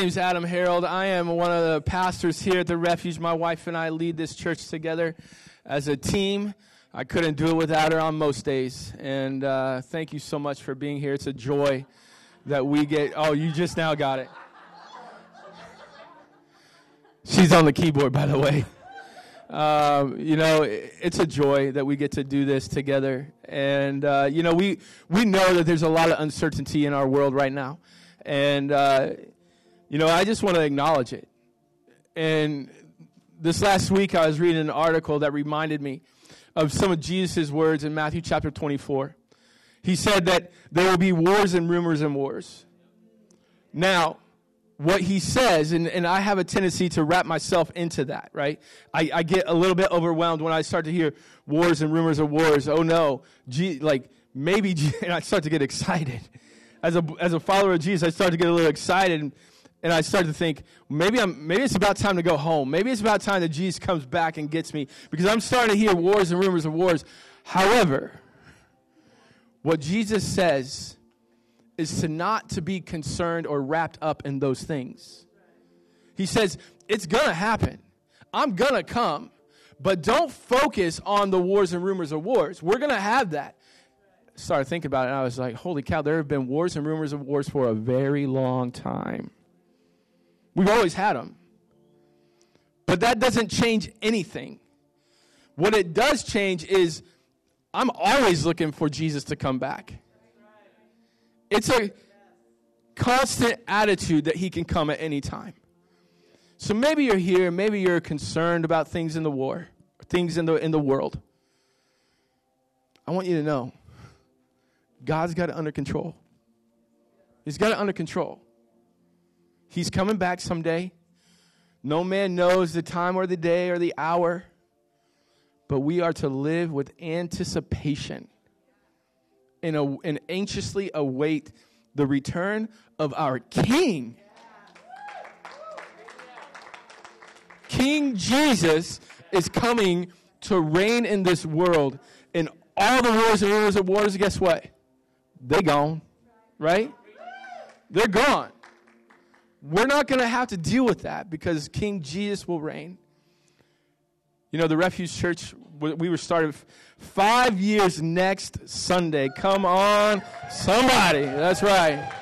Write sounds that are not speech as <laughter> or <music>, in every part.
name's Adam Harold. I am one of the pastors here at the Refuge. My wife and I lead this church together as a team. I couldn't do it without her on most days. And uh, thank you so much for being here. It's a joy that we get. Oh, you just now got it. She's on the keyboard, by the way. Um, you know, it's a joy that we get to do this together. And, uh, you know, we, we know that there's a lot of uncertainty in our world right now. And, uh, you know, I just want to acknowledge it. And this last week, I was reading an article that reminded me of some of Jesus' words in Matthew chapter 24. He said that there will be wars and rumors and wars. Now, what he says, and, and I have a tendency to wrap myself into that, right? I, I get a little bit overwhelmed when I start to hear wars and rumors of wars. Oh no, like maybe, <laughs> and I start to get excited. As a, as a follower of Jesus, I start to get a little excited. And, and I started to think maybe I'm maybe it's about time to go home. Maybe it's about time that Jesus comes back and gets me because I'm starting to hear wars and rumors of wars. However, what Jesus says is to not to be concerned or wrapped up in those things. He says it's going to happen. I'm going to come, but don't focus on the wars and rumors of wars. We're going to have that. Started thinking about it, and I was like, "Holy cow! There have been wars and rumors of wars for a very long time." We've always had them. But that doesn't change anything. What it does change is I'm always looking for Jesus to come back. It's a constant attitude that he can come at any time. So maybe you're here, maybe you're concerned about things in the war, things in the in the world. I want you to know God's got it under control. He's got it under control. He's coming back someday. No man knows the time or the day or the hour, but we are to live with anticipation and, a, and anxiously await the return of our King. King Jesus is coming to reign in this world. And all the wars and rumors of wars, guess what? They gone. Right? They're gone. We're not going to have to deal with that because King Jesus will reign. You know, the Refuge Church, we were started five years next Sunday. Come on, somebody. That's right.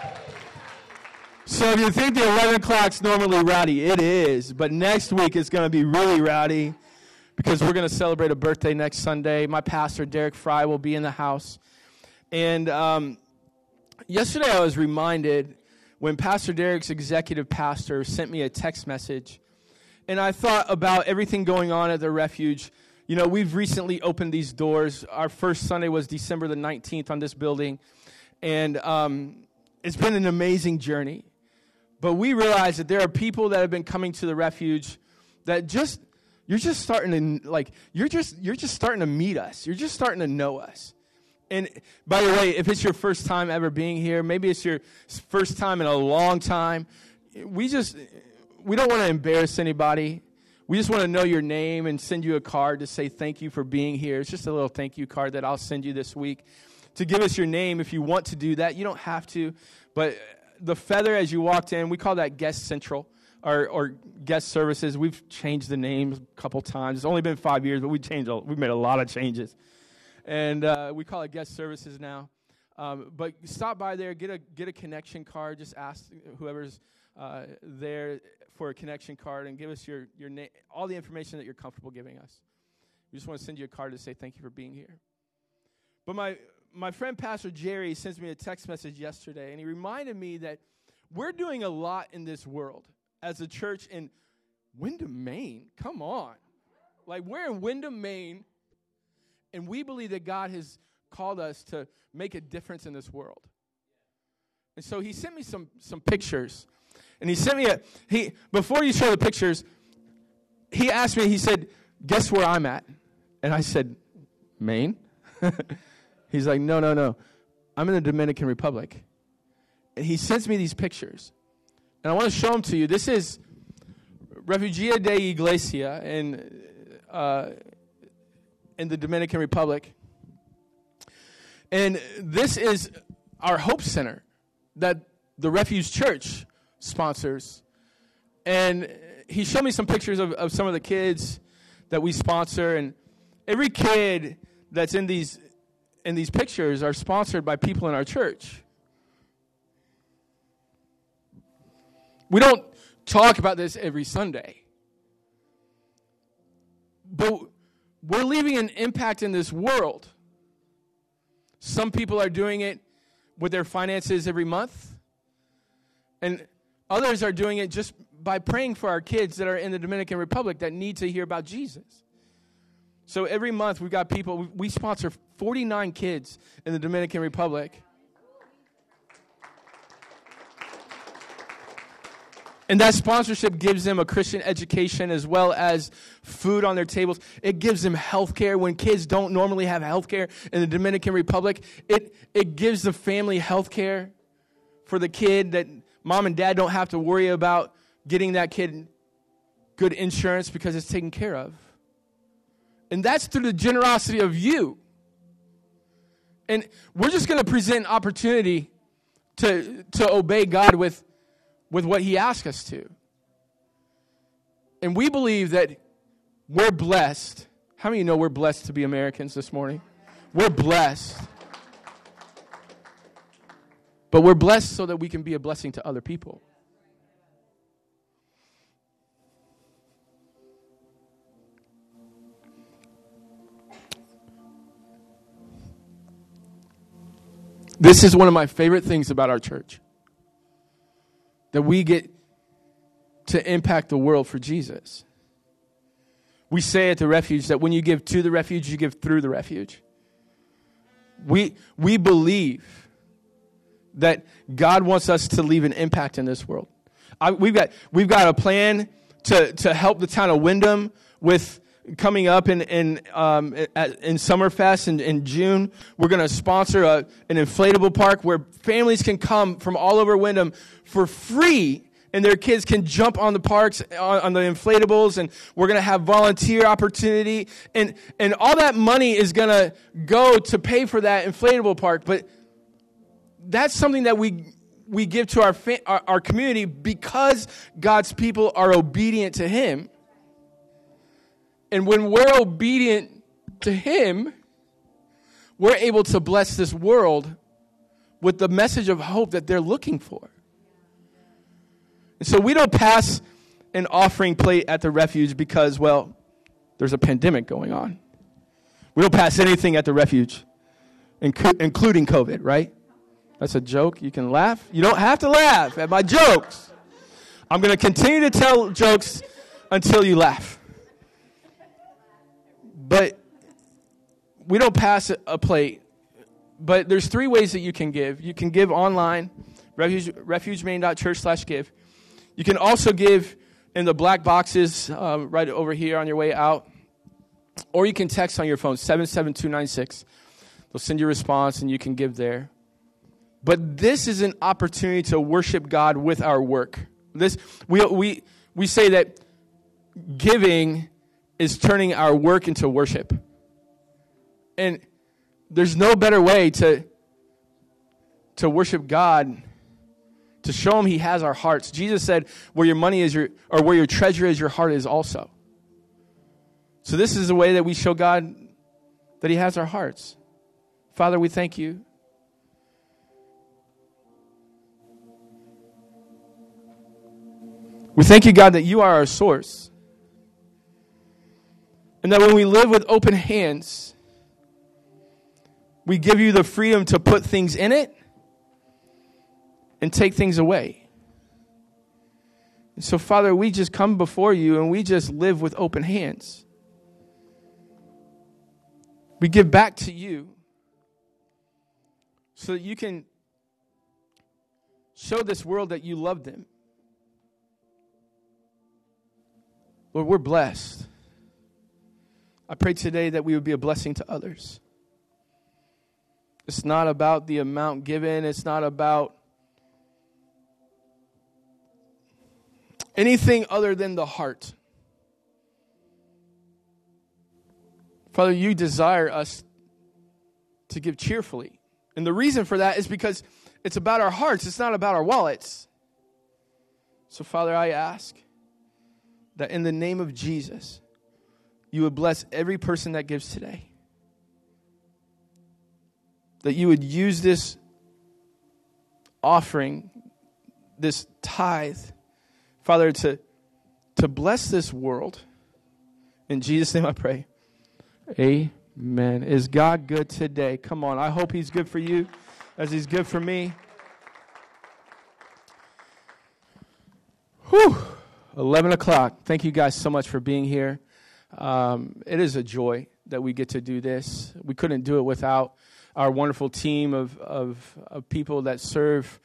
So if you think the 11 o'clock's normally rowdy, it is. But next week it's going to be really rowdy because we're going to celebrate a birthday next Sunday. My pastor, Derek Fry, will be in the house. And um, yesterday I was reminded when Pastor Derek's executive pastor sent me a text message, and I thought about everything going on at the refuge. You know, we've recently opened these doors. Our first Sunday was December the 19th on this building, and um, it's been an amazing journey. But we realize that there are people that have been coming to the refuge that just you're just starting to like you're just you're just starting to meet us. You're just starting to know us. And by the way, if it's your first time ever being here, maybe it's your first time in a long time, we just we don't want to embarrass anybody. We just want to know your name and send you a card to say thank you for being here. It's just a little thank you card that I'll send you this week. To give us your name if you want to do that. You don't have to, but the feather as you walked in, we call that guest central or, or guest services. We've changed the names a couple times. It's only been five years, but we changed. we've made a lot of changes and uh, we call it guest services now. Um, but stop by there, get a get a connection card. Just ask whoever's uh, there for a connection card, and give us your your name, all the information that you're comfortable giving us. We just want to send you a card to say thank you for being here. But my my friend Pastor Jerry sends me a text message yesterday, and he reminded me that we're doing a lot in this world as a church in Windham, Maine. Come on, like we're in Windham, Maine and we believe that God has called us to make a difference in this world. And so he sent me some, some pictures. And he sent me a, he, before you show the pictures, he asked me, he said, guess where I'm at? And I said, Maine? <laughs> He's like, no, no, no. I'm in the Dominican Republic. And he sends me these pictures. And I want to show them to you. This is Refugia de Iglesia in, uh, in the Dominican Republic. And this is our Hope Center that the Refuge Church sponsors and he showed me some pictures of, of some of the kids that we sponsor, and every kid that's in these in these pictures are sponsored by people in our church. We don't talk about this every Sunday. But we're leaving an impact in this world. Some people are doing it with their finances every month, and others are doing it just by praying for our kids that are in the Dominican Republic that need to hear about Jesus. So every month we've got people, we sponsor 49 kids in the Dominican Republic. And that sponsorship gives them a Christian education as well as food on their tables. It gives them health care when kids don't normally have health care in the Dominican Republic. It, it gives the family health care for the kid that mom and dad don't have to worry about getting that kid good insurance because it's taken care of. And that's through the generosity of you. And we're just going to present opportunity to, to obey God with, with what He asks us to. And we believe that we're blessed. How many you know we're blessed to be Americans this morning? We're blessed. But we're blessed so that we can be a blessing to other people. This is one of my favorite things about our church that we get to impact the world for Jesus. We say at the refuge that when you give to the refuge, you give through the refuge. We, we believe that God wants us to leave an impact in this world. I, we've, got, we've got a plan to, to help the town of Windham with coming up in in um, at, in Summerfest in, in June. We're going to sponsor a, an inflatable park where families can come from all over Windham for free. And their kids can jump on the parks, on, on the inflatables, and we're going to have volunteer opportunity. And, and all that money is going to go to pay for that inflatable park. But that's something that we, we give to our, our, our community because God's people are obedient to Him and when we're obedient to Him, we're able to bless this world with the message of hope that they're looking for. And so we don't pass an offering plate at the refuge because, well, there's a pandemic going on. We don't pass anything at the refuge, including COVID, right? That's a joke. You can laugh. You don't have to laugh at my jokes. I'm going to continue to tell jokes until you laugh. But we don't pass a plate. But there's three ways that you can give. You can give online, refuge, refugemaine.church slash give. You can also give in the black boxes um, right over here on your way out. Or you can text on your phone, 77296. They'll send you a response and you can give there. But this is an opportunity to worship God with our work. This we we we say that giving is turning our work into worship. And there's no better way to, to worship God, to show Him He has our hearts. Jesus said, Where your money is, your, or where your treasure is, your heart is also. So, this is the way that we show God that He has our hearts. Father, we thank you. We thank you, God, that you are our source. And that when we live with open hands, we give you the freedom to put things in it and take things away. And so, Father, we just come before you and we just live with open hands. We give back to you so that you can show this world that you love them. Lord, we're blessed. I pray today that we would be a blessing to others. It's not about the amount given, it's not about anything other than the heart. Father, you desire us to give cheerfully. And the reason for that is because it's about our hearts, it's not about our wallets. So, Father, I ask that in the name of Jesus, you would bless every person that gives today. That you would use this offering, this tithe, Father, to, to bless this world. In Jesus' name I pray. Amen. Is God good today? Come on. I hope He's good for you as He's good for me. Whew. 11 o'clock. Thank you guys so much for being here. Um, it is a joy that we get to do this. We couldn't do it without our wonderful team of, of, of people that serve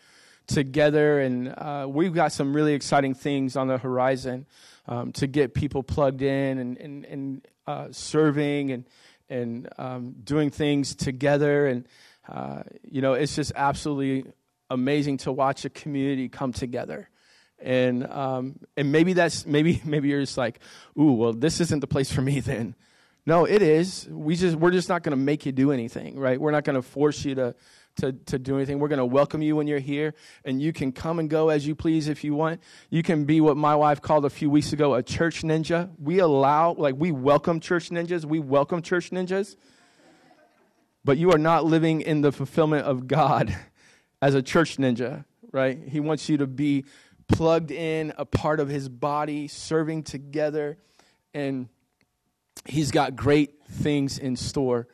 together. And uh, we've got some really exciting things on the horizon um, to get people plugged in and, and, and uh, serving and, and um, doing things together. And, uh, you know, it's just absolutely amazing to watch a community come together and um, and maybe that's maybe <laughs> maybe you're just like, ooh, well, this isn't the place for me <laughs> then. No, it is. We just we're just not going to make you do anything, right? We're not going to force you to to to do anything. We're going to welcome you when you're here, and you can come and go as you please if you want. You can be what my wife called a few weeks ago a church ninja. We allow, like, we welcome church ninjas. We welcome church ninjas. But you are not living in the fulfillment of God <laughs> as a church ninja, right? He wants you to be plugged in, a part of his body, serving together. And he's got great things in store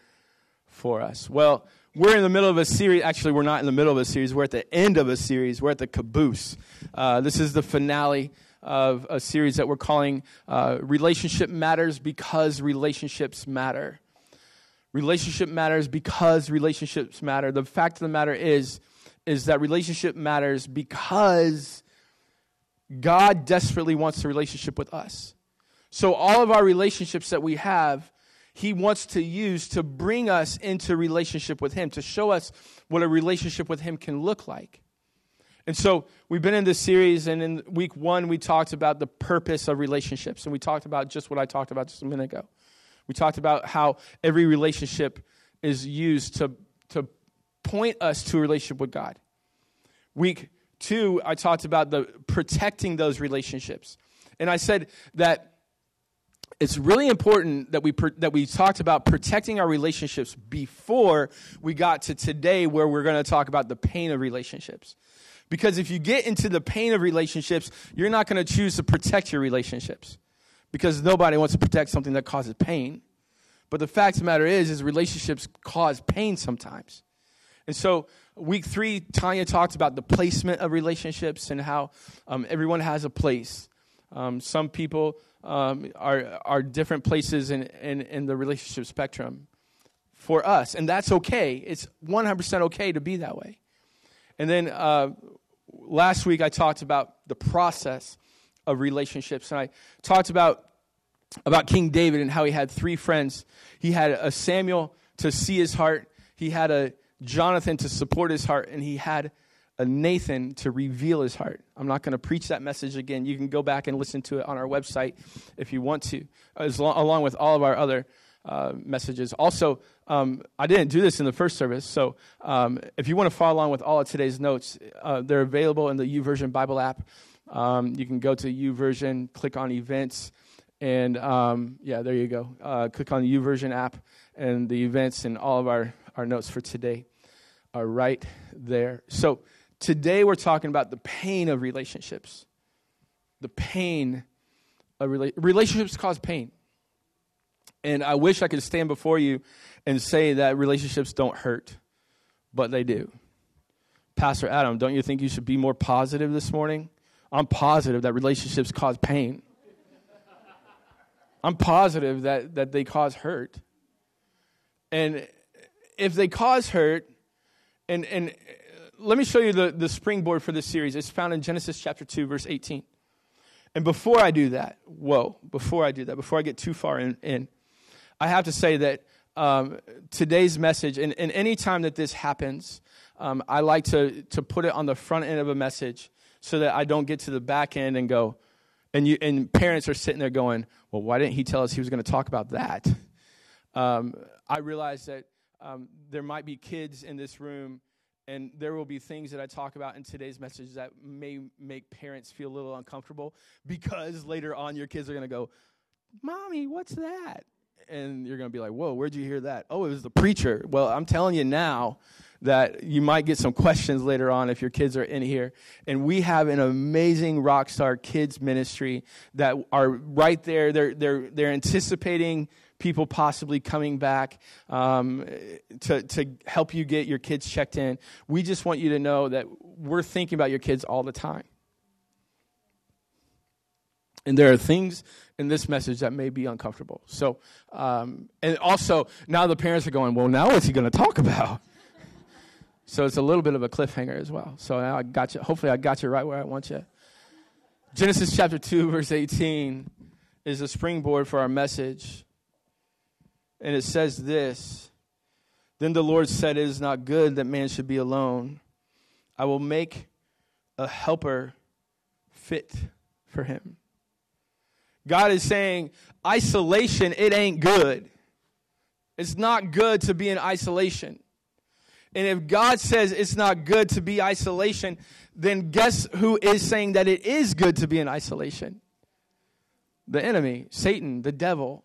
for us. Well, we're in the middle of a series. Actually, we're not in the middle of a series. We're at the end of a series. We're at the caboose. Uh, this is the finale of a series that we're calling uh, Relationship Matters Because Relationships Matter. Relationship matters because relationships matter. The fact of the matter is, is that relationship matters because God desperately wants a relationship with us. So, all of our relationships that we have, He wants to use to bring us into relationship with Him, to show us what a relationship with Him can look like. And so, we've been in this series, and in week one, we talked about the purpose of relationships. And we talked about just what I talked about just a minute ago. We talked about how every relationship is used to, to point us to a relationship with God. Week Two, I talked about the protecting those relationships. And I said that it's really important that we that we talked about protecting our relationships before we got to today where we're going to talk about the pain of relationships. Because if you get into the pain of relationships, you're not going to choose to protect your relationships. Because nobody wants to protect something that causes pain. But the fact of the matter is is relationships cause pain sometimes. And so Week three, Tanya talked about the placement of relationships and how um, everyone has a place. Um, some people um, are, are different places in, in, in the relationship spectrum for us, and that's okay. It's 100% okay to be that way. And then uh, last week, I talked about the process of relationships, and I talked about about King David and how he had three friends. He had a Samuel to see his heart. He had a Jonathan to support his heart, and he had a Nathan to reveal his heart. I'm not going to preach that message again. You can go back and listen to it on our website if you want to, as long, along with all of our other uh, messages. Also, um, I didn't do this in the first service, so um, if you want to follow along with all of today's notes, uh, they're available in the YouVersion Bible app. Um, you can go to YouVersion, click on events, and um, yeah, there you go. Uh, click on the YouVersion app and the events and all of our our notes for today are right there. So today we're talking about the pain of relationships. The pain of rela- relationships cause pain. And I wish I could stand before you and say that relationships don't hurt, but they do. Pastor Adam, don't you think you should be more positive this morning? I'm positive that relationships cause pain. I'm positive that, that they cause hurt. And if they cause hurt, and, and let me show you the, the springboard for this series. It's found in Genesis chapter 2, verse 18. And before I do that, whoa, before I do that, before I get too far in, in I have to say that um, today's message, and, and any time that this happens, um, I like to, to put it on the front end of a message so that I don't get to the back end and go, and, you, and parents are sitting there going, well, why didn't he tell us he was going to talk about that? Um, I realize that um, there might be kids in this room And there will be things that I talk about in today's message that may make parents feel a little uncomfortable because later on your kids are going to go, Mommy, what's that? And you're going to be like, Whoa, where'd you hear that? Oh, it was the preacher. Well, I'm telling you now that you might get some questions later on if your kids are in here. And we have an amazing Rockstar Kids ministry that are right there. They're, they're, they're anticipating people possibly coming back um, to, to help you get your kids checked in. We just want you to know that we're thinking about your kids all the time. And there are things in this message that may be uncomfortable. So, um, and also, now the parents are going, well, now what's he going to talk about? <laughs> so it's a little bit of a cliffhanger as well. So I got you. Hopefully, I got you right where I want you. Genesis chapter 2, verse 18 is a springboard for our message. And it says this Then the Lord said, It is not good that man should be alone. I will make a helper fit for him. God is saying, isolation, it ain't good. It's not good to be in isolation. And if God says it's not good to be isolation, then guess who is saying that it is good to be in isolation? The enemy, Satan, the devil.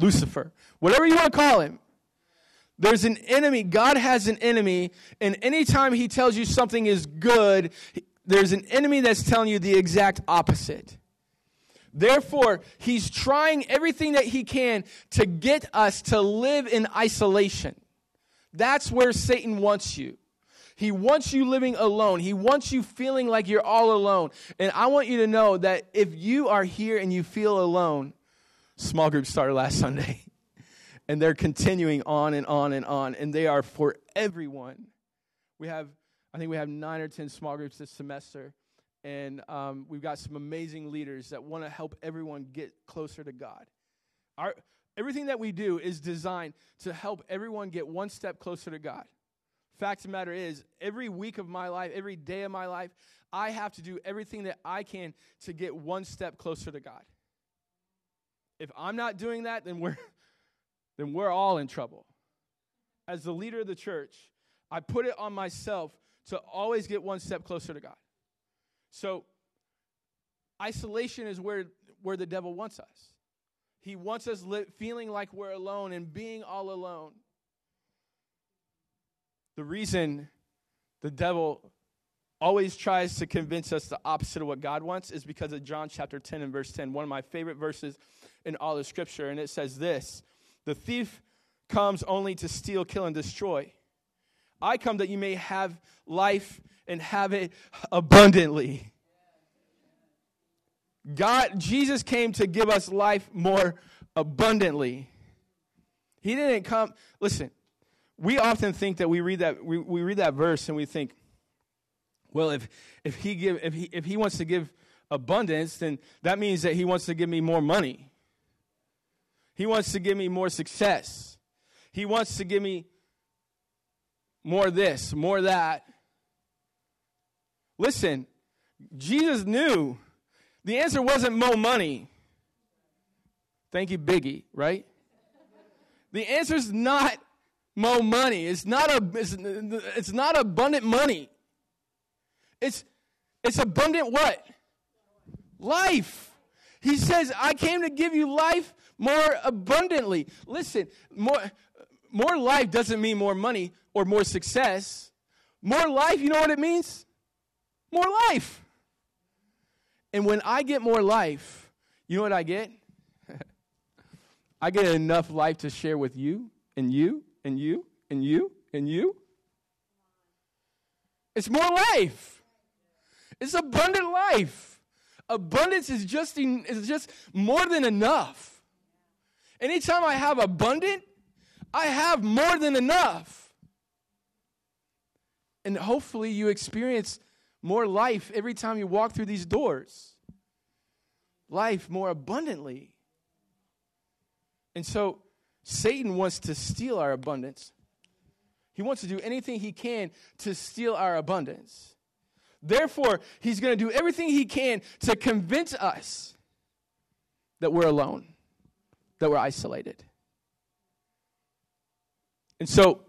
Lucifer, whatever you want to call him. There's an enemy. God has an enemy, and anytime he tells you something is good, there's an enemy that's telling you the exact opposite. Therefore, he's trying everything that he can to get us to live in isolation. That's where Satan wants you. He wants you living alone. He wants you feeling like you're all alone. And I want you to know that if you are here and you feel alone, small group started last Sunday. <laughs> And they're continuing on and on and on. And they are for everyone. We have, I think we have nine or 10 small groups this semester. And um, we've got some amazing leaders that want to help everyone get closer to God. Our, everything that we do is designed to help everyone get one step closer to God. Fact of the matter is, every week of my life, every day of my life, I have to do everything that I can to get one step closer to God. If I'm not doing that, then we're, <laughs> then we're all in trouble. As the leader of the church, I put it on myself to always get one step closer to God. So, isolation is where, where the devil wants us. He wants us li- feeling like we're alone and being all alone. The reason the devil always tries to convince us the opposite of what God wants is because of John chapter 10 and verse 10, one of my favorite verses in all of Scripture. And it says this The thief comes only to steal, kill, and destroy. I come that you may have life and have it abundantly. God, Jesus came to give us life more abundantly. He didn't come, listen, we often think that we read that, we, we read that verse and we think, well, if, if, he give, if, he, if he wants to give abundance, then that means that he wants to give me more money. He wants to give me more success. He wants to give me more this, more that. Listen, Jesus knew the answer wasn't more money. Thank you, Biggie, right? The answer is not more money. It's not, a, it's, it's not abundant money. It's, it's abundant what? Life. He says, I came to give you life more abundantly. Listen, more, more life doesn't mean more money or more success. More life, you know what it means? More life. And when I get more life, you know what I get? <laughs> I get enough life to share with you and you and you and you and you. It's more life. It's abundant life. Abundance is just, is just more than enough. Anytime I have abundant, I have more than enough. And hopefully you experience more life every time you walk through these doors. Life more abundantly. And so Satan wants to steal our abundance. He wants to do anything he can to steal our abundance. Therefore, he's going to do everything he can to convince us that we're alone, that we're isolated. And so,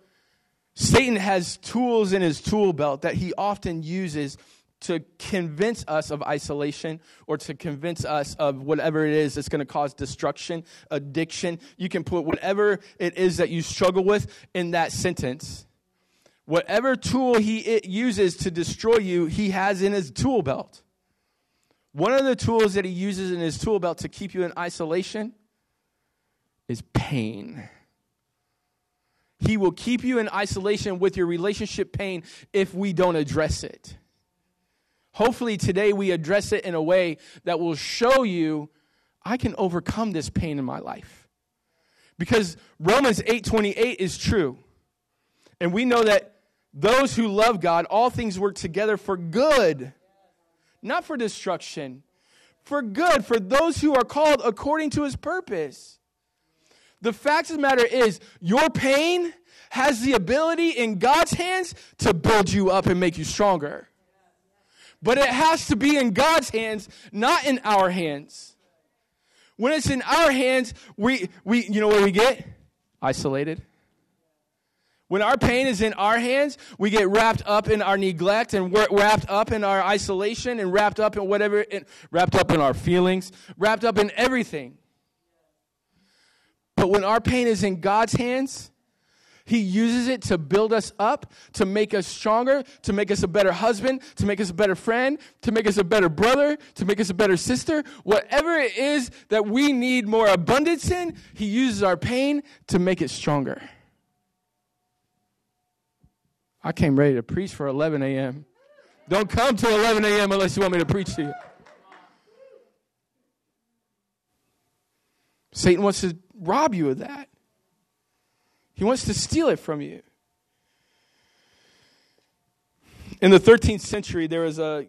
Satan has tools in his tool belt that he often uses to convince us of isolation or to convince us of whatever it is that's going to cause destruction, addiction. You can put whatever it is that you struggle with in that sentence. Whatever tool he uses to destroy you, he has in his tool belt. One of the tools that he uses in his tool belt to keep you in isolation is pain. He will keep you in isolation with your relationship pain if we don't address it. Hopefully, today we address it in a way that will show you I can overcome this pain in my life. Because Romans 8:28 is true. And we know that those who love God, all things work together for good, not for destruction, for good, for those who are called according to his purpose. The fact of the matter is, your pain has the ability in God's hands to build you up and make you stronger. But it has to be in God's hands, not in our hands. When it's in our hands, we, we you know what we get? Isolated. When our pain is in our hands, we get wrapped up in our neglect and wrapped up in our isolation and wrapped up in whatever, wrapped up in our feelings, wrapped up in everything. But when our pain is in God's hands, he uses it to build us up, to make us stronger, to make us a better husband, to make us a better friend, to make us a better brother, to make us a better sister. Whatever it is that we need more abundance in, He uses our pain to make it stronger. I came ready to preach for 11 a.m. Don't come to 11 a.m. unless you want me to preach to you. Satan wants to rob you of that. He wants to steal it from you. In the 13th century, there was a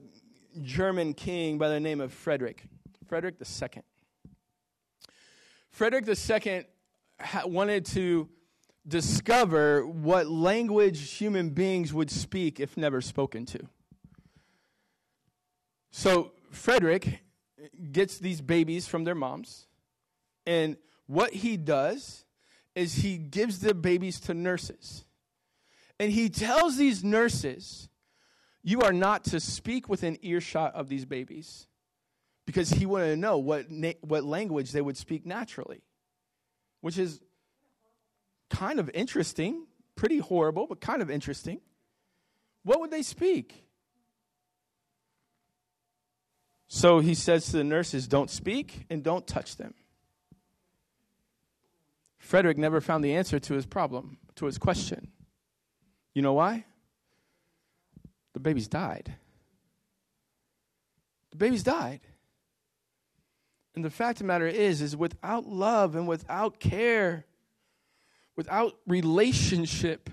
German king by the name of Frederick, Frederick II. Frederick II wanted to discover what language human beings would speak if never spoken to. So, Frederick gets these babies from their moms, and what he does is he gives the babies to nurses. And he tells these nurses, you are not to speak within earshot of these babies because he wanted to know what, na- what language they would speak naturally, which is kind of interesting, pretty horrible, but kind of interesting. What would they speak? So he says to the nurses, don't speak and don't touch them. Frederick never found the answer to his problem, to his question. You know why? The babies died. The babies died. And the fact of the matter is, is without love and without care, without relationship,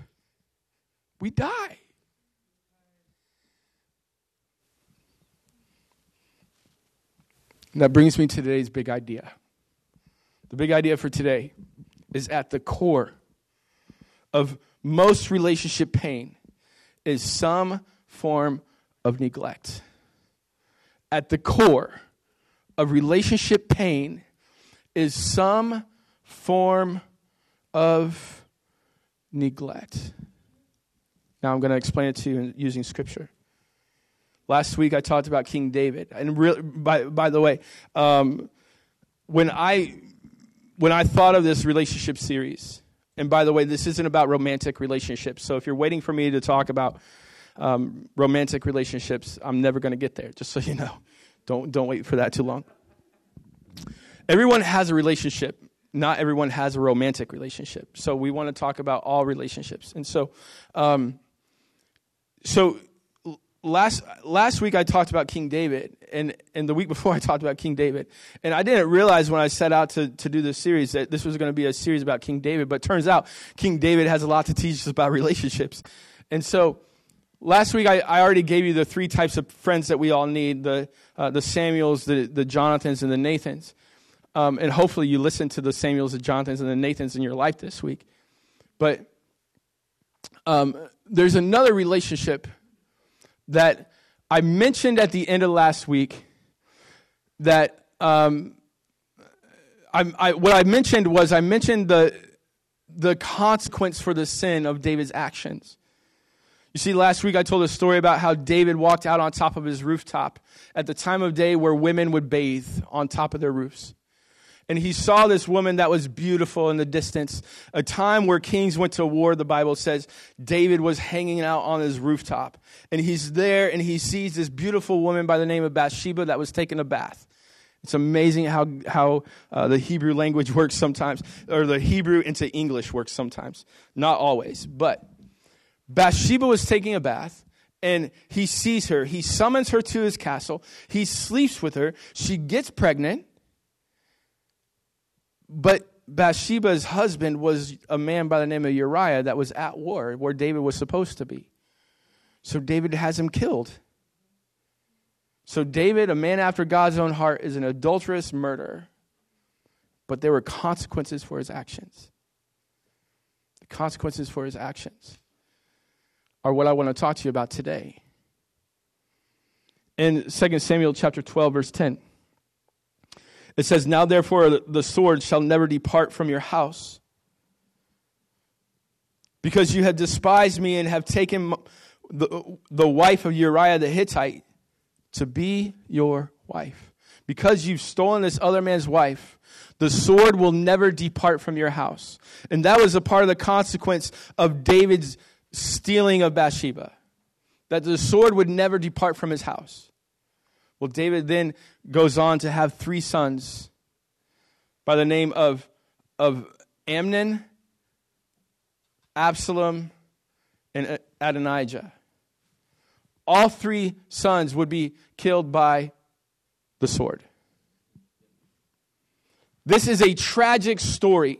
we die. And that brings me to today's big idea. The big idea for today is at the core of most relationship pain is some form of neglect. At the core of relationship pain is some form of neglect. Now I'm going to explain it to you using scripture. Last week I talked about King David, and really, by by the way, um, when I when I thought of this relationship series, and by the way, this isn't about romantic relationships. So if you're waiting for me to talk about um, romantic relationships, I'm never going to get there. Just so you know, don't don't wait for that too long. Everyone has a relationship. Not everyone has a romantic relationship. So we want to talk about all relationships. And so, um, so last last week I talked about King David, and and the week before <laughs> I talked about King David, and I didn't realize when I set out to to do this series that this was going to be a series about King David. But turns out King David has a lot to teach us about <laughs> relationships, and so. Last week, I, I already gave you the three types of friends that we all need the, uh, the Samuels, the, the Jonathans, and the Nathans. Um, and hopefully, you listen to the Samuels, the Jonathans, and the Nathans in your life this week. But um, there's another relationship that I mentioned at the end of last week that um, I, I, what I mentioned was I mentioned the the consequence for the sin of David's actions. You see, last week I told a story about how David walked out on top of his rooftop at the time of day where women would bathe on top of their roofs. And he saw this woman that was beautiful in the distance. A time where kings went to war, the Bible says David was hanging out on his rooftop. And he's there and he sees this beautiful woman by the name of Bathsheba that was taking a bath. It's amazing how, how uh, the Hebrew language <laughs> works sometimes, or the Hebrew into English works sometimes. Not always, but Bathsheba was taking a bath and he sees her. He summons her to his castle. He sleeps with her. She gets pregnant. But Bathsheba's husband was a man by the name of Uriah that was at war where David was supposed to be. So David has him killed. So David, a man after God's own heart, is an adulterous murderer. But there were consequences for his actions. The consequences for his actions are what I want to talk to you about today. In 2 Samuel chapter 12 verse 10. It says, Now therefore the sword shall never depart from your house, because you have despised me and have taken the, the wife of Uriah the Hittite to be your wife. Because you've stolen this other man's wife, the sword will never depart from your house. And that was a part of the consequence of David's stealing of Bathsheba, that the sword would never depart from his house. Well, David then goes on to have three sons by the name of, of Amnon, Absalom, and Adonijah. All three sons would be killed by the sword. This is a tragic story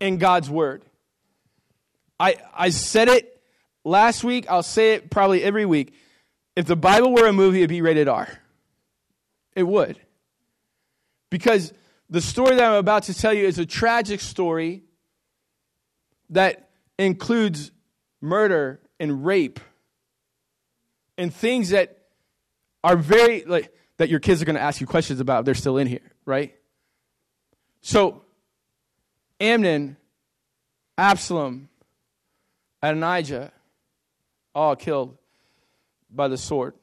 in God's word. I, I said it last week, I'll say it probably every week. If the Bible were a movie, it'd be rated R. It would. Because the story that I'm about to tell you is a tragic story that includes murder and rape and things that are very like that your kids are going to ask you questions about if they're still in here, right? So Amnon, Absalom, Adonijah, all killed by the sword.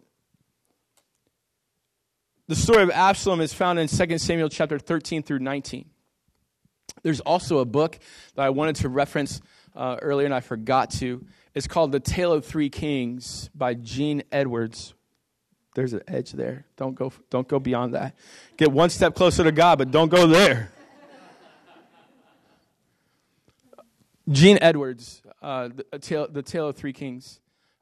The story of Absalom is found in 2 Samuel chapter 13 through 19. There's also a book that I wanted to reference uh, earlier and I forgot to. It's called The Tale of Three Kings by Gene Edwards. There's an edge there. Don't go, don't go beyond that. Get one step closer to God, but don't go there. Gene Edwards, uh, the, tale, the Tale of Three Kings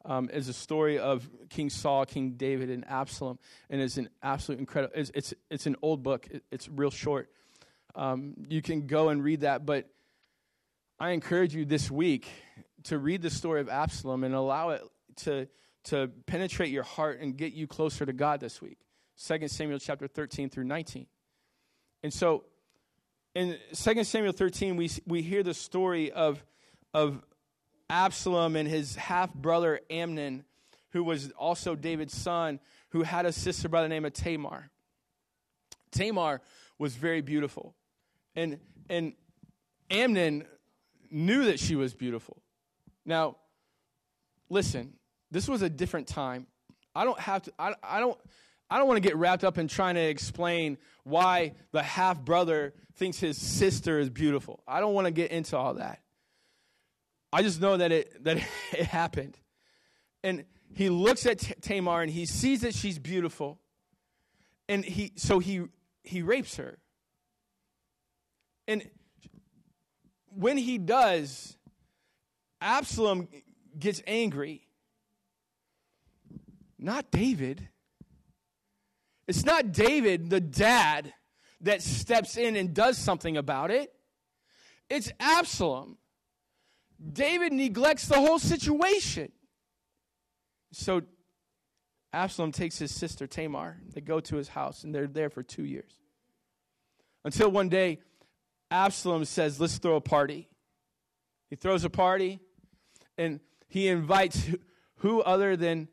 um, is a story of King Saul, King David, and Absalom, and it's an absolute incredible. It's it's, it's an old book. It's real short. Um, you can go and read that, but I encourage you this week to read the story of Absalom and allow it to to penetrate your heart and get you closer to God this week. 2 Samuel chapter 13 through 19. And so in 2 Samuel 13, we, we hear the story of, of Absalom and his half brother Amnon, who was also David's son, who had a sister by the name of Tamar. Tamar was very beautiful. And, and Amnon knew that she was beautiful. Now, listen, this was a different time. I don't have to, I, I don't, I don't want to get wrapped up in trying to explain why the half brother thinks his sister is beautiful. I don't want to get into all that. I just know that it that <laughs> it happened. And he looks at Tamar and he sees that she's beautiful. And he so he he rapes her. And when he does, Absalom gets angry. Not David. It's not David, the dad, that steps in and does something about it. It's Absalom. David neglects the whole situation. So Absalom takes his sister Tamar. They go to his house, and they're there for two years. Until one day, Absalom says, Let's throw a party. He throws a party, and he invites who other than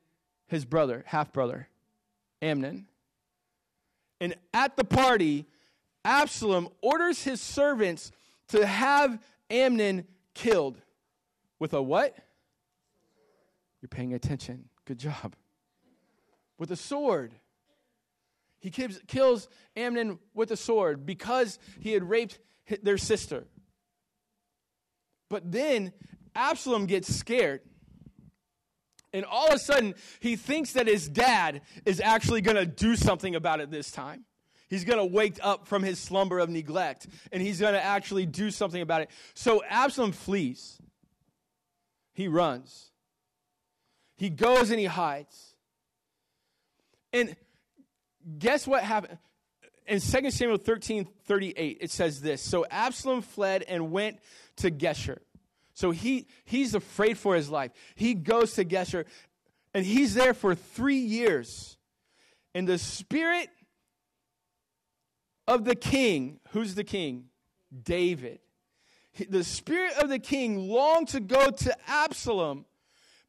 his brother, half brother, Amnon. And at the party, Absalom orders his servants to have Amnon killed with a what? You're paying attention. Good job. With a sword. He kills, kills Amnon with a sword because he had raped their sister. But then Absalom gets scared. And all of a sudden, he thinks that his dad is actually going to do something about it this time. He's going to wake up from his slumber of neglect and he's going to actually do something about it. So Absalom flees. He runs. He goes and he hides. And guess what happened? In 2 Samuel 13 38, it says this So Absalom fled and went to Geshur. So he, he's afraid for his life. He goes to Geshur and he's there for three years. And the spirit of the king, who's the king? David. The spirit of the king longed to go to Absalom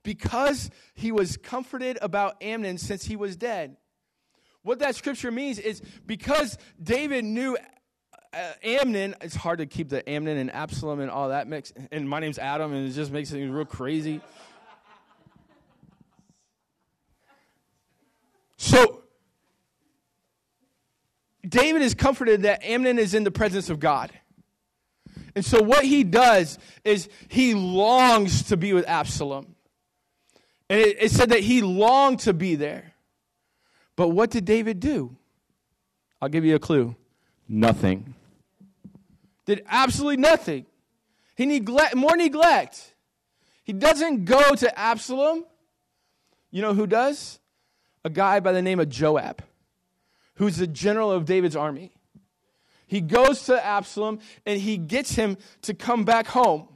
because he was comforted about Amnon since he was dead. What that scripture means is because David knew uh, Amnon, it's hard to keep the Amnon and Absalom and all that mix. And my name's Adam, and it just makes it real crazy. So, David is comforted that Amnon is in the presence of God. And so, what he does is he longs to be with Absalom. And it, it said that he longed to be there. But what did David do? I'll give you a clue nothing. Did absolutely nothing. He neglect more neglect. He doesn't go to Absalom. You know who does? A guy by the name of Joab, who's the general of David's army. He goes to Absalom and he gets him to come back home.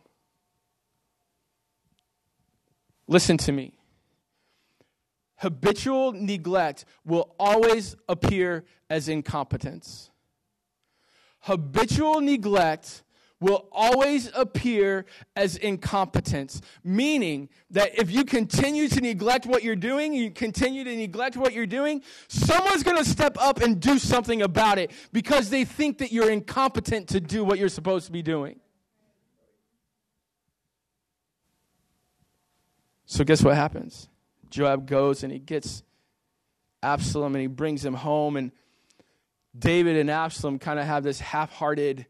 Listen to me habitual neglect will always appear as incompetence. Habitual neglect will always appear as incompetence, meaning that if you continue to neglect what you're doing, you continue to neglect what you're doing, someone's going to step up and do something about it because they think that you're incompetent to do what you're supposed to be doing. So, guess what happens? Joab goes and he gets Absalom and he brings him home. And David and Absalom kind of have this half hearted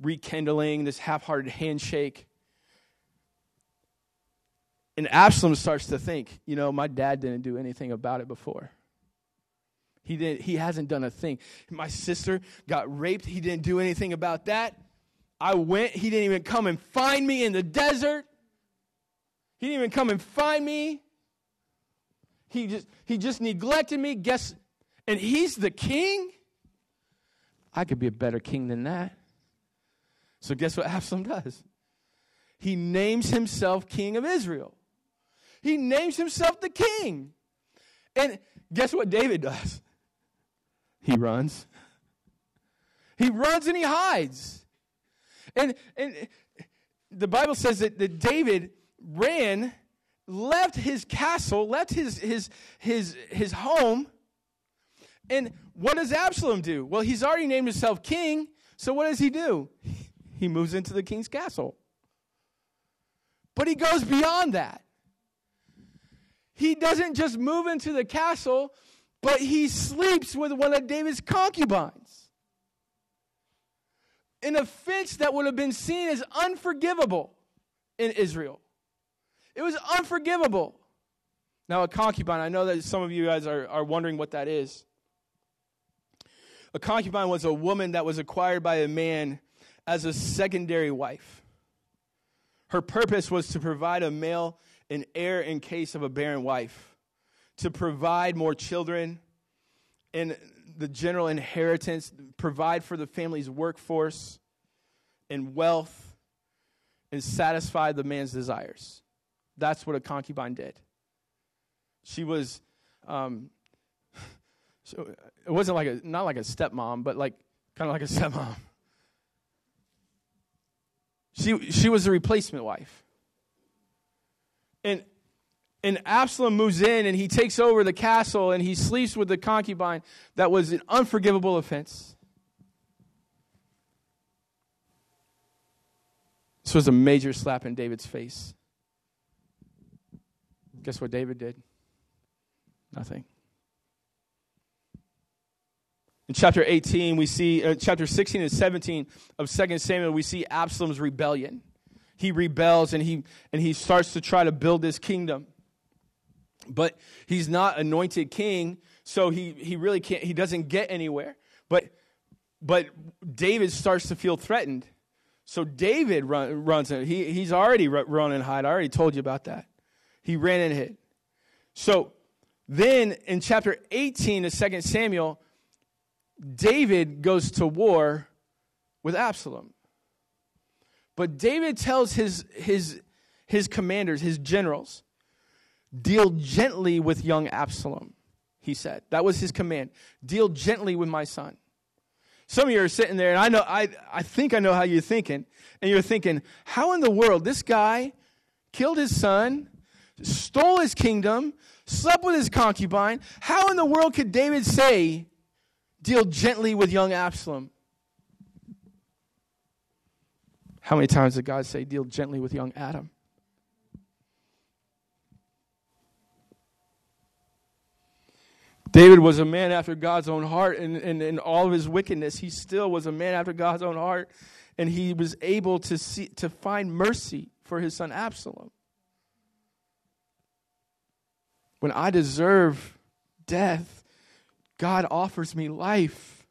rekindling, this half hearted handshake. And Absalom starts to think, you know, my dad didn't do anything about it before. He, didn't, he hasn't done a thing. My sister got raped. He didn't do anything about that. I went. He didn't even come and find me in the desert. He didn't even come and find me. He just, he just neglected me. Guess, and he's the king? I could be a better king than that. So guess what <laughs> Absalom does? He names himself king of Israel. He names himself the king. And guess what David does? He runs. He runs and he hides. And, and the Bible says that, that David ran left his castle, left his, his, his, his home. And what does Absalom do? Well, he's already named himself king. So what does he do? He moves into the king's castle. But he goes beyond that. He doesn't just move into the castle, but he sleeps with one of David's concubines. An offense that would have been seen as unforgivable in Israel. It was unforgivable. Now, a concubine, I know that some of you guys are, are wondering what that is. A concubine was a woman that was acquired by a man as a secondary wife. Her purpose was to provide a male an heir in case of a barren wife, to provide more children and the general inheritance, provide for the family's workforce and wealth, and satisfy the man's desires. That's what a concubine did. She was, um, <laughs> so it wasn't like a, not like a stepmom, but like kind of like a <laughs> stepmom. She, she was a replacement wife. And, and Absalom moves in and he takes over the castle and he sleeps with the concubine. That was an unforgivable offense. This was a major slap in David's face. Guess what David did? Nothing. In chapter 18, we see, uh, chapter 16 and 17 of 2 Samuel, we see Absalom's rebellion. He rebels and he, and he starts to try to build this kingdom. But he's not anointed king, so he, he really can't, he doesn't get anywhere. But, but David starts to feel threatened. So David run, runs in. He, he's already run and hide. I already told you about that. He ran and hid. So then in chapter 18 of 2 Samuel, David goes to war with Absalom. But David tells his, his, his commanders, his generals, deal gently with young Absalom, he said. That was his command. Deal gently with my son. Some of you are sitting there, and I know I, I think I know how you're thinking. And you're thinking, how in the world this guy killed his son, stole his kingdom, slept with his concubine. How in the world could David say, deal gently with young Absalom? How many times did God say, deal gently with young Adam? David was a man after God's own heart, and in all of his wickedness, he still was a man after God's own heart, and he was able to see to find mercy for his son Absalom. When I deserve death, God offers me life.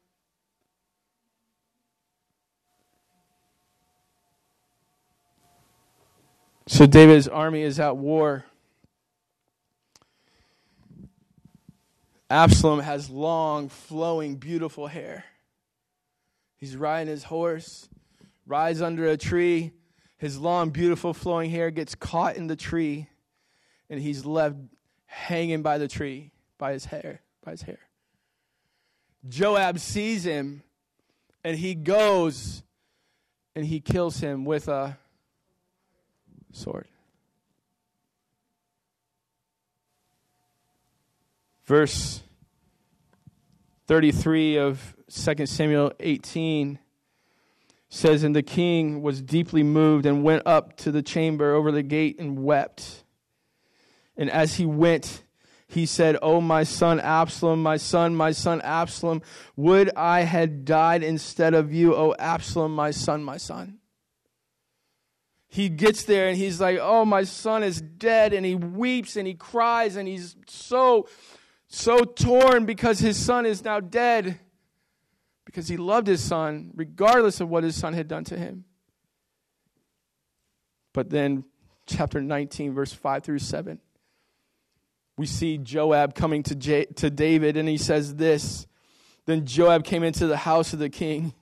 So David's army is at war. Absalom has long, flowing, beautiful hair. He's riding his horse, rides under a tree. His long, beautiful, flowing hair gets caught in the tree, and he's left hanging by the tree by his hair, by his hair. Joab sees him, and he goes and he kills him with a sword. Verse 33 of 2 Samuel 18 says, And the king was deeply moved and went up to the chamber over the gate and wept. And as he went, he said, Oh, my son Absalom, my son, my son Absalom, would I had died instead of you, O Absalom, my son, my son. He gets there and he's like, Oh, my son is dead. And he weeps and he cries and he's so so torn because his son is now dead because he loved his son regardless of what his son had done to him. But then, chapter 19, verse 5 through 7, we see Joab coming to, J- to David, and he says this Then Joab came into the house of the king.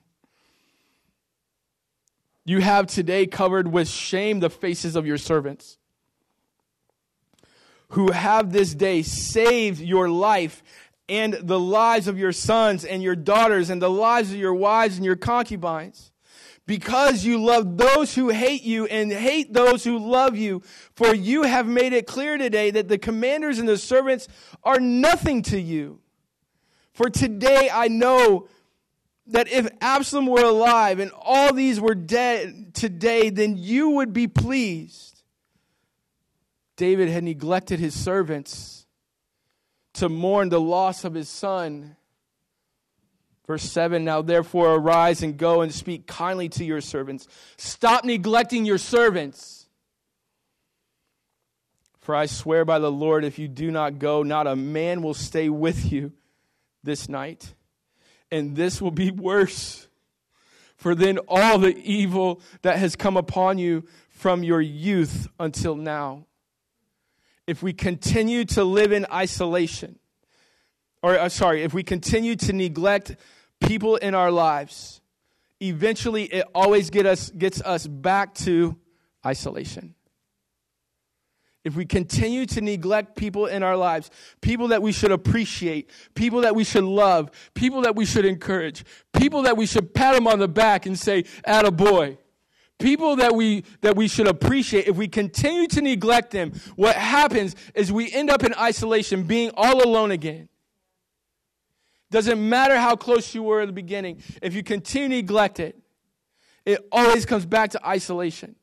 You have today covered with shame the faces of your servants who have this day saved your life and the lives of your sons and your daughters and the lives of your wives and your concubines. Because you love those who hate you and hate those who love you. For you have made it clear today that the commanders and the servants are nothing to you. For today I know that if Absalom were alive and all these were dead today, then you would be pleased. David had neglected his servants to mourn the loss of his son. Verse 7 Now therefore arise and go and speak kindly to your servants. Stop neglecting your servants. For I swear by the Lord, if you do not go, not a man will stay with you this night. And this will be worse. For then all the evil that has come upon you from your youth until now if we continue to live in isolation, or uh, sorry, if we continue to neglect people in our lives, eventually it always get us, gets us back to isolation. If we continue to neglect people in our lives, people that we should appreciate, people that we should love, people that we should encourage, people that we should pat them on the back and say, atta boy, people that we that we should appreciate if we continue to neglect them what happens is we end up in isolation being all alone again doesn't matter how close you were in the beginning, if you continue to neglect it, it always comes back to isolation.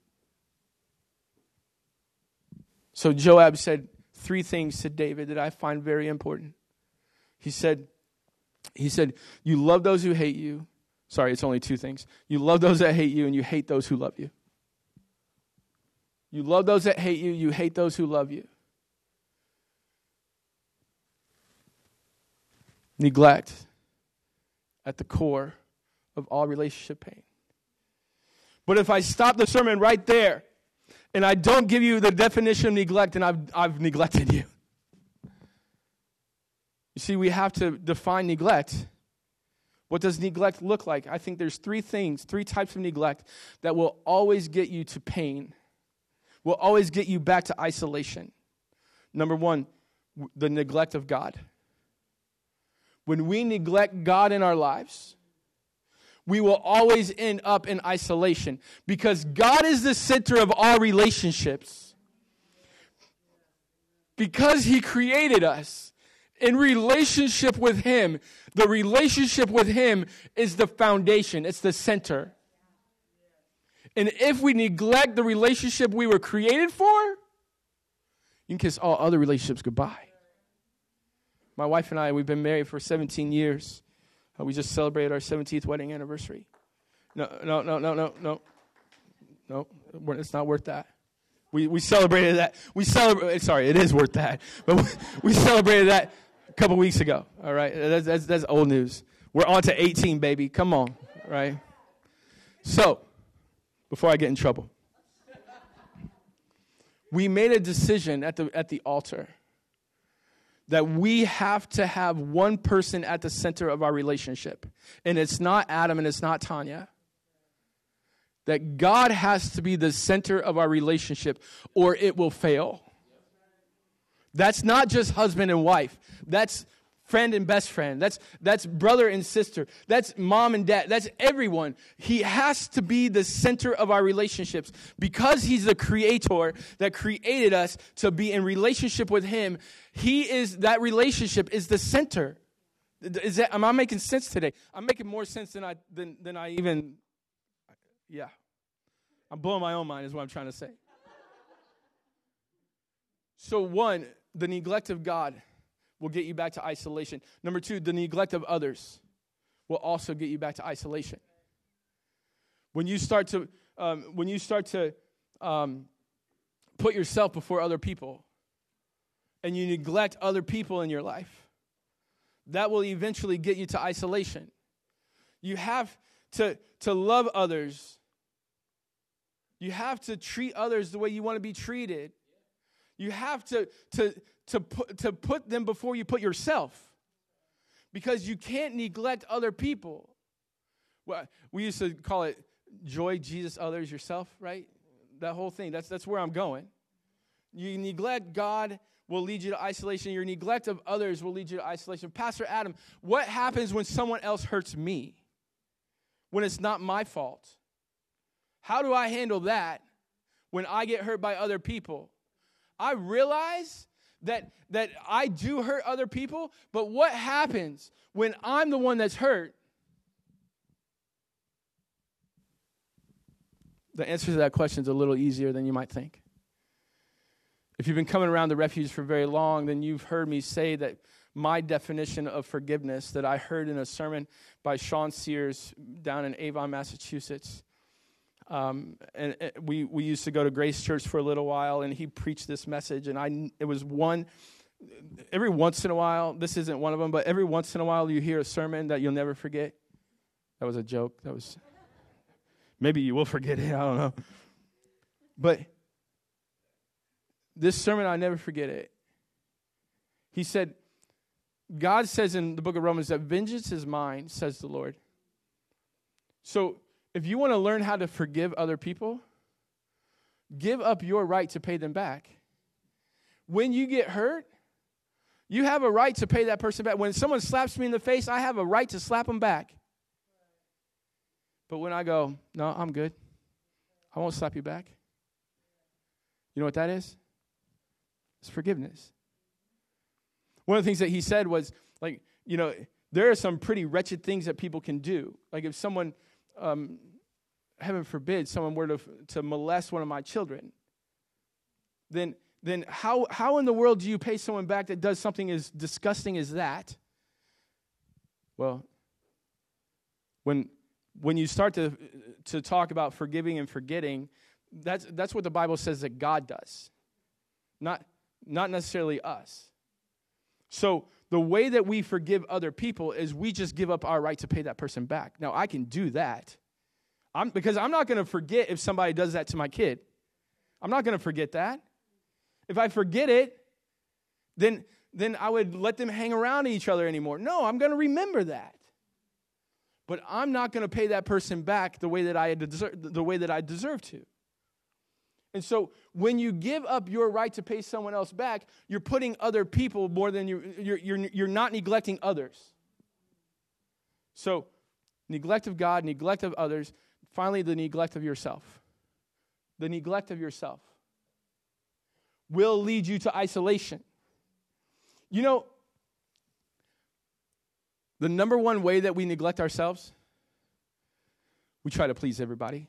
So Joab said three things to David that I find very important. He said, he said, You love those who hate you. Sorry, it's only two things. You love those that hate you, and you hate those who love you. You love those that hate you, you hate those who love you. Neglect at the core of all relationship pain. But if I stop the sermon right there and I don't give you the definition of neglect, then I've, I've neglected you. You see, we have to define neglect. What does neglect look like? I think there's three things, three types of neglect that will always get you to pain, will always get you back to isolation. Number one, the neglect of God. When we neglect God in our lives, we will always end up in isolation because God is the center of all relationships. Because He created us in relationship with Him, the relationship with Him is the foundation, it's the center. And if we neglect the relationship we were created for, you can kiss all other relationships goodbye. My wife and I, we've been married for 17 years. Uh, we just celebrated our 17th wedding anniversary. No, no, no, no, no, no. No, it's not worth that. We, we celebrated that. We celebrate. Sorry, it is worth that. But we, <laughs> we celebrated that a couple weeks ago. All right, that's, that's, that's old news. We're on to 18, baby. Come on, right? So, before I get in trouble, we made a decision at the at the altar that we have to have one person at the center of our relationship. And it's not Adam and it's not Tanya. That God has to be the center of our relationship or it will fail. That's not just husband and wife. That's friend and best friend. That's, that's brother and sister. That's mom and dad. That's everyone. He has to be the center of our relationships because he's the creator that created us to be in relationship with him. He is, that relationship is the center. Is that, am I making sense today? I'm making more sense than I, than, than I even, yeah. I'm blowing my own mind is what I'm trying to say. So one, the neglect of God will get you back to isolation. Number two, the neglect of others will also get you back to isolation. When you start to, um, when you start to um, put yourself before other people, and you neglect other people in your life, that will eventually get you to isolation. You have to, to love others. You have to treat others the way you want to be treated. You have to, to, to put, to put them before you put yourself because you can't neglect other people. We used to call it joy, Jesus, others, yourself, right? That whole thing. That's, that's where I'm going. You neglect God will lead you to isolation. Your neglect of others will lead you to isolation. Pastor Adam, what happens when someone else hurts me? When it's not my fault? How do I handle that when I get hurt by other people? I realize that, that I do hurt other people, but what happens when I'm the one that's hurt? The answer to that question is a little easier than you might think. If you've been coming around the refuge for very long, then you've heard me say that my definition of forgiveness that I heard in a sermon by Sean Sears down in Avon, Massachusetts. Um, and, and we, we used to go to Grace Church for a little while, and he preached this message. And I, it was one, every once in a while, this isn't one of them, but every once in a while you hear a sermon that you'll never forget. That was a joke. That was, maybe you will forget it. I don't know. But this sermon, I never forget it. He said, God says in the book of Romans that vengeance is mine, says the Lord. So if you want to learn how to forgive other people, give up your right to pay them back. When you get hurt, you have a right to pay that person back. When someone slaps me in the face, I have a right to slap them back. But when I go, no, I'm good, I won't slap you back. You know what that is? It's forgiveness. One of the things that he said was, like, you know, there are some pretty wretched things that people can do. Like, if someone um, heaven forbid, someone were to, to molest one of my children, then, then how, how in the world do you pay someone back that does something as disgusting as that? Well, when, when you start to, to talk about forgiving and forgetting, that's, that's what the Bible says that God does, not, not necessarily us. So, the way that we forgive other people is we just give up our right to pay that person back. Now, I can do that. I'm, because I'm not going to forget if somebody does that to my kid. I'm not going to forget that. If I forget it, then, then I would let them hang around each other anymore. No, I'm going to remember that. But I'm not going to pay that person back the way that I deserve, the way that I deserve to. And so when you give up your right to pay someone else back, you're putting other people more than you, you're, you're, you're not neglecting others. So, neglect of God, neglect of others, finally, the neglect of yourself. The neglect of yourself will lead you to isolation. You know, the number one way that we neglect ourselves, we try to please everybody.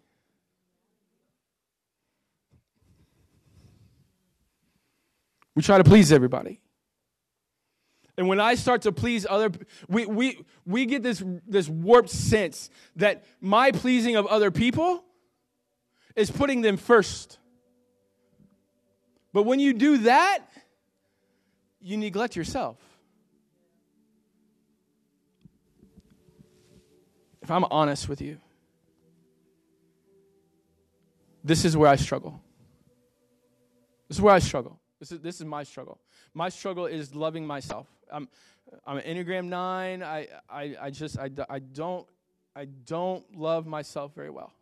We try to please everybody. And when I start to please other we we we get this this warped sense that my pleasing of other people is putting them first. But when you do that, you neglect yourself. If I'm honest with you, this is where I struggle. This is where I struggle. This is, this is my struggle. My struggle is loving myself. I'm, I'm an Enneagram 9. I, I, I just, I, I, don't, I don't love myself very well.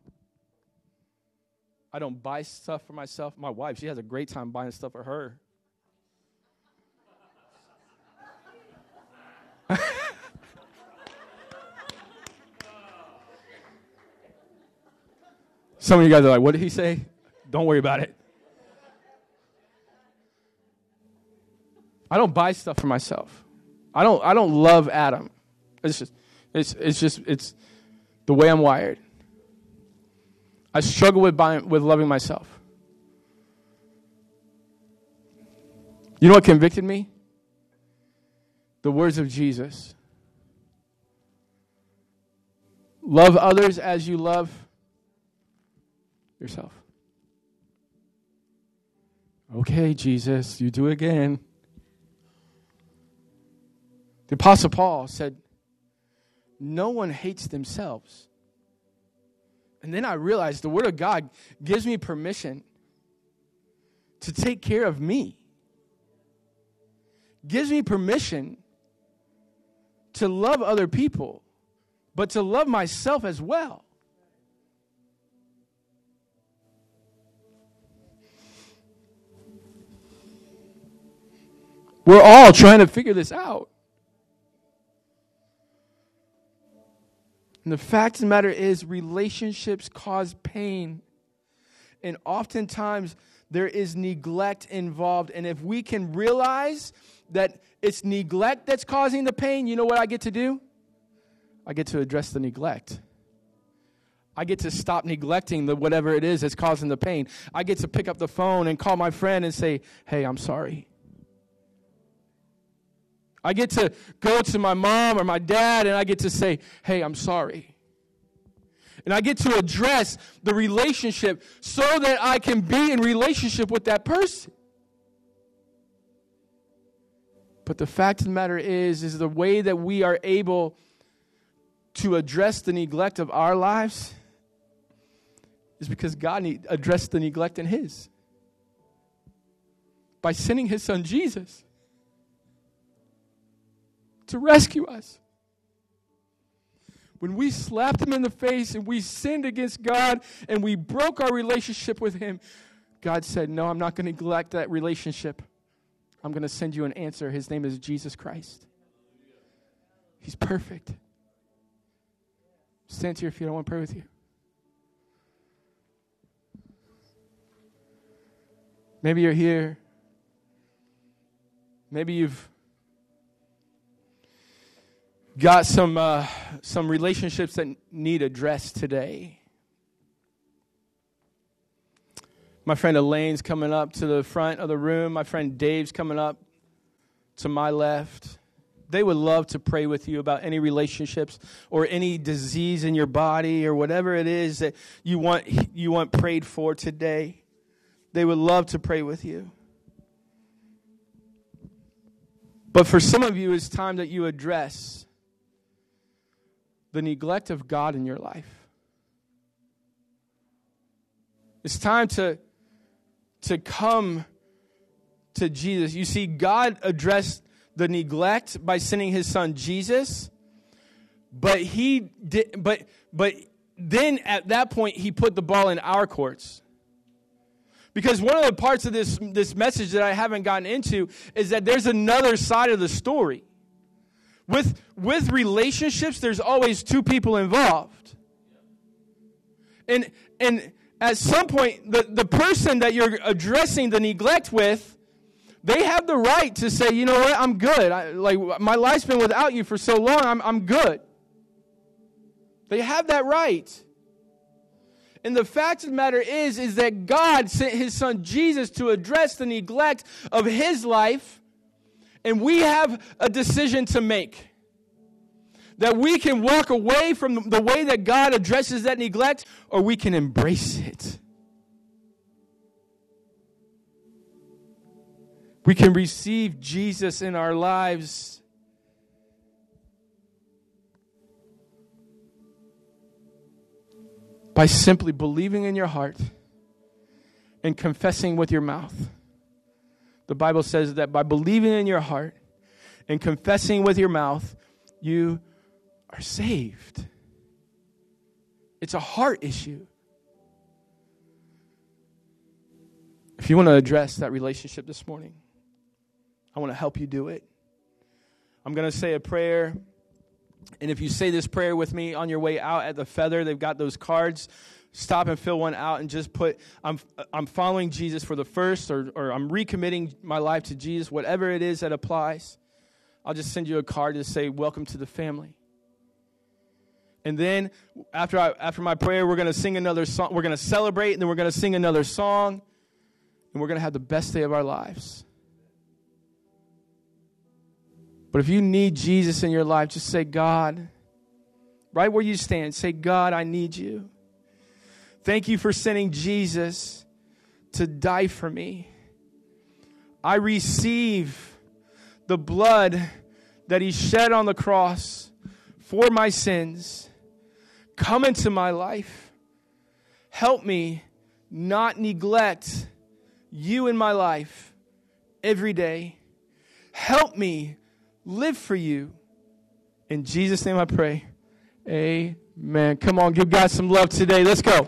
I don't buy stuff for myself. My wife, she has a great time buying stuff for her. <laughs> Some of you guys are like, what did he say? Don't worry about it. I don't buy stuff for myself. I don't I don't love Adam. It's just it's it's just it's the way I'm wired. I struggle with buying with loving myself. You know what convicted me? The words of Jesus. Love others as you love yourself. Okay, Jesus, you do again. The Apostle Paul said, No one hates themselves. And then I realized the Word of God gives me permission to take care of me, gives me permission to love other people, but to love myself as well. We're all trying to figure this out. And the fact of the matter is, relationships cause pain. And oftentimes, there is neglect involved. And if we can realize that it's neglect that's causing the pain, you know what I get to do? I get to address the neglect. I get to stop neglecting the whatever it is that's causing the pain. I get to pick up the phone and call my friend and say, "Hey, I'm sorry." I get to go to my mom or my dad and I get to say, hey, I'm sorry. And I get to address the relationship so that I can be in relationship with that person. But the fact of the matter is, is the way that we are able to address the neglect of our lives is because God addressed the neglect in His by sending His Son Jesus to rescue us. When we slapped him in the face and we sinned against God and we broke our relationship with him, God said, No, I'm not going to neglect that relationship. I'm going to send you an answer. His name is Jesus Christ. He's perfect. Stand here if you don't want to pray with you. Maybe you're here. Maybe you've got some uh, some relationships that need addressed today. My friend Elaine's coming up to the front of the room. My friend Dave's coming up to my left. They would love to pray with you about any relationships or any disease in your body or whatever it is that you want you want prayed for today. They would love to pray with you. But for some of you, it's time that you address the neglect of God in your life. It's time to, to come to Jesus. You see, God addressed the neglect by sending his son Jesus, but he did but but then at that point he put the ball in our courts. Because one of the parts of this, this message that I haven't gotten into is that there's another side of the story. With, with relationships, there's always two people involved. And, and at some point, the, the person that you're addressing the neglect with, they have the right to say, you know what, I'm good. I, like, my life's been without you for so long, I'm, I'm good. They have that right. And the fact of the matter is, is that God sent his son Jesus to address the neglect of his life, and we have a decision to make. That we can walk away from the way that God addresses that neglect, or we can embrace it. We can receive Jesus in our lives by simply believing in your heart and confessing with your mouth. The Bible says that by believing in your heart and confessing with your mouth, you are saved. It's a heart issue. If you want to address that relationship this morning, I want to help you do it. I'm going to say a prayer and if you say this prayer with me on your way out at the feather, they've got those cards. Stop and fill one out and just put, I'm, I'm following Jesus for the first, or, or I'm recommitting my life to Jesus, whatever it is that applies. I'll just send you a card to say, Welcome to the family. And then after, I, after my prayer, we're going to sing another song. We're going to celebrate, and then we're going to sing another song, and we're going to have the best day of our lives. But if you need Jesus in your life, just say, God, right where you stand, say, God, I need you. Thank you for sending Jesus to die for me. I receive the blood that he shed on the cross for my sins. Come into my life. Help me not neglect you in my life every day. Help me live for you. In Jesus' name I pray. Amen. Come on, give God some love today. Let's go.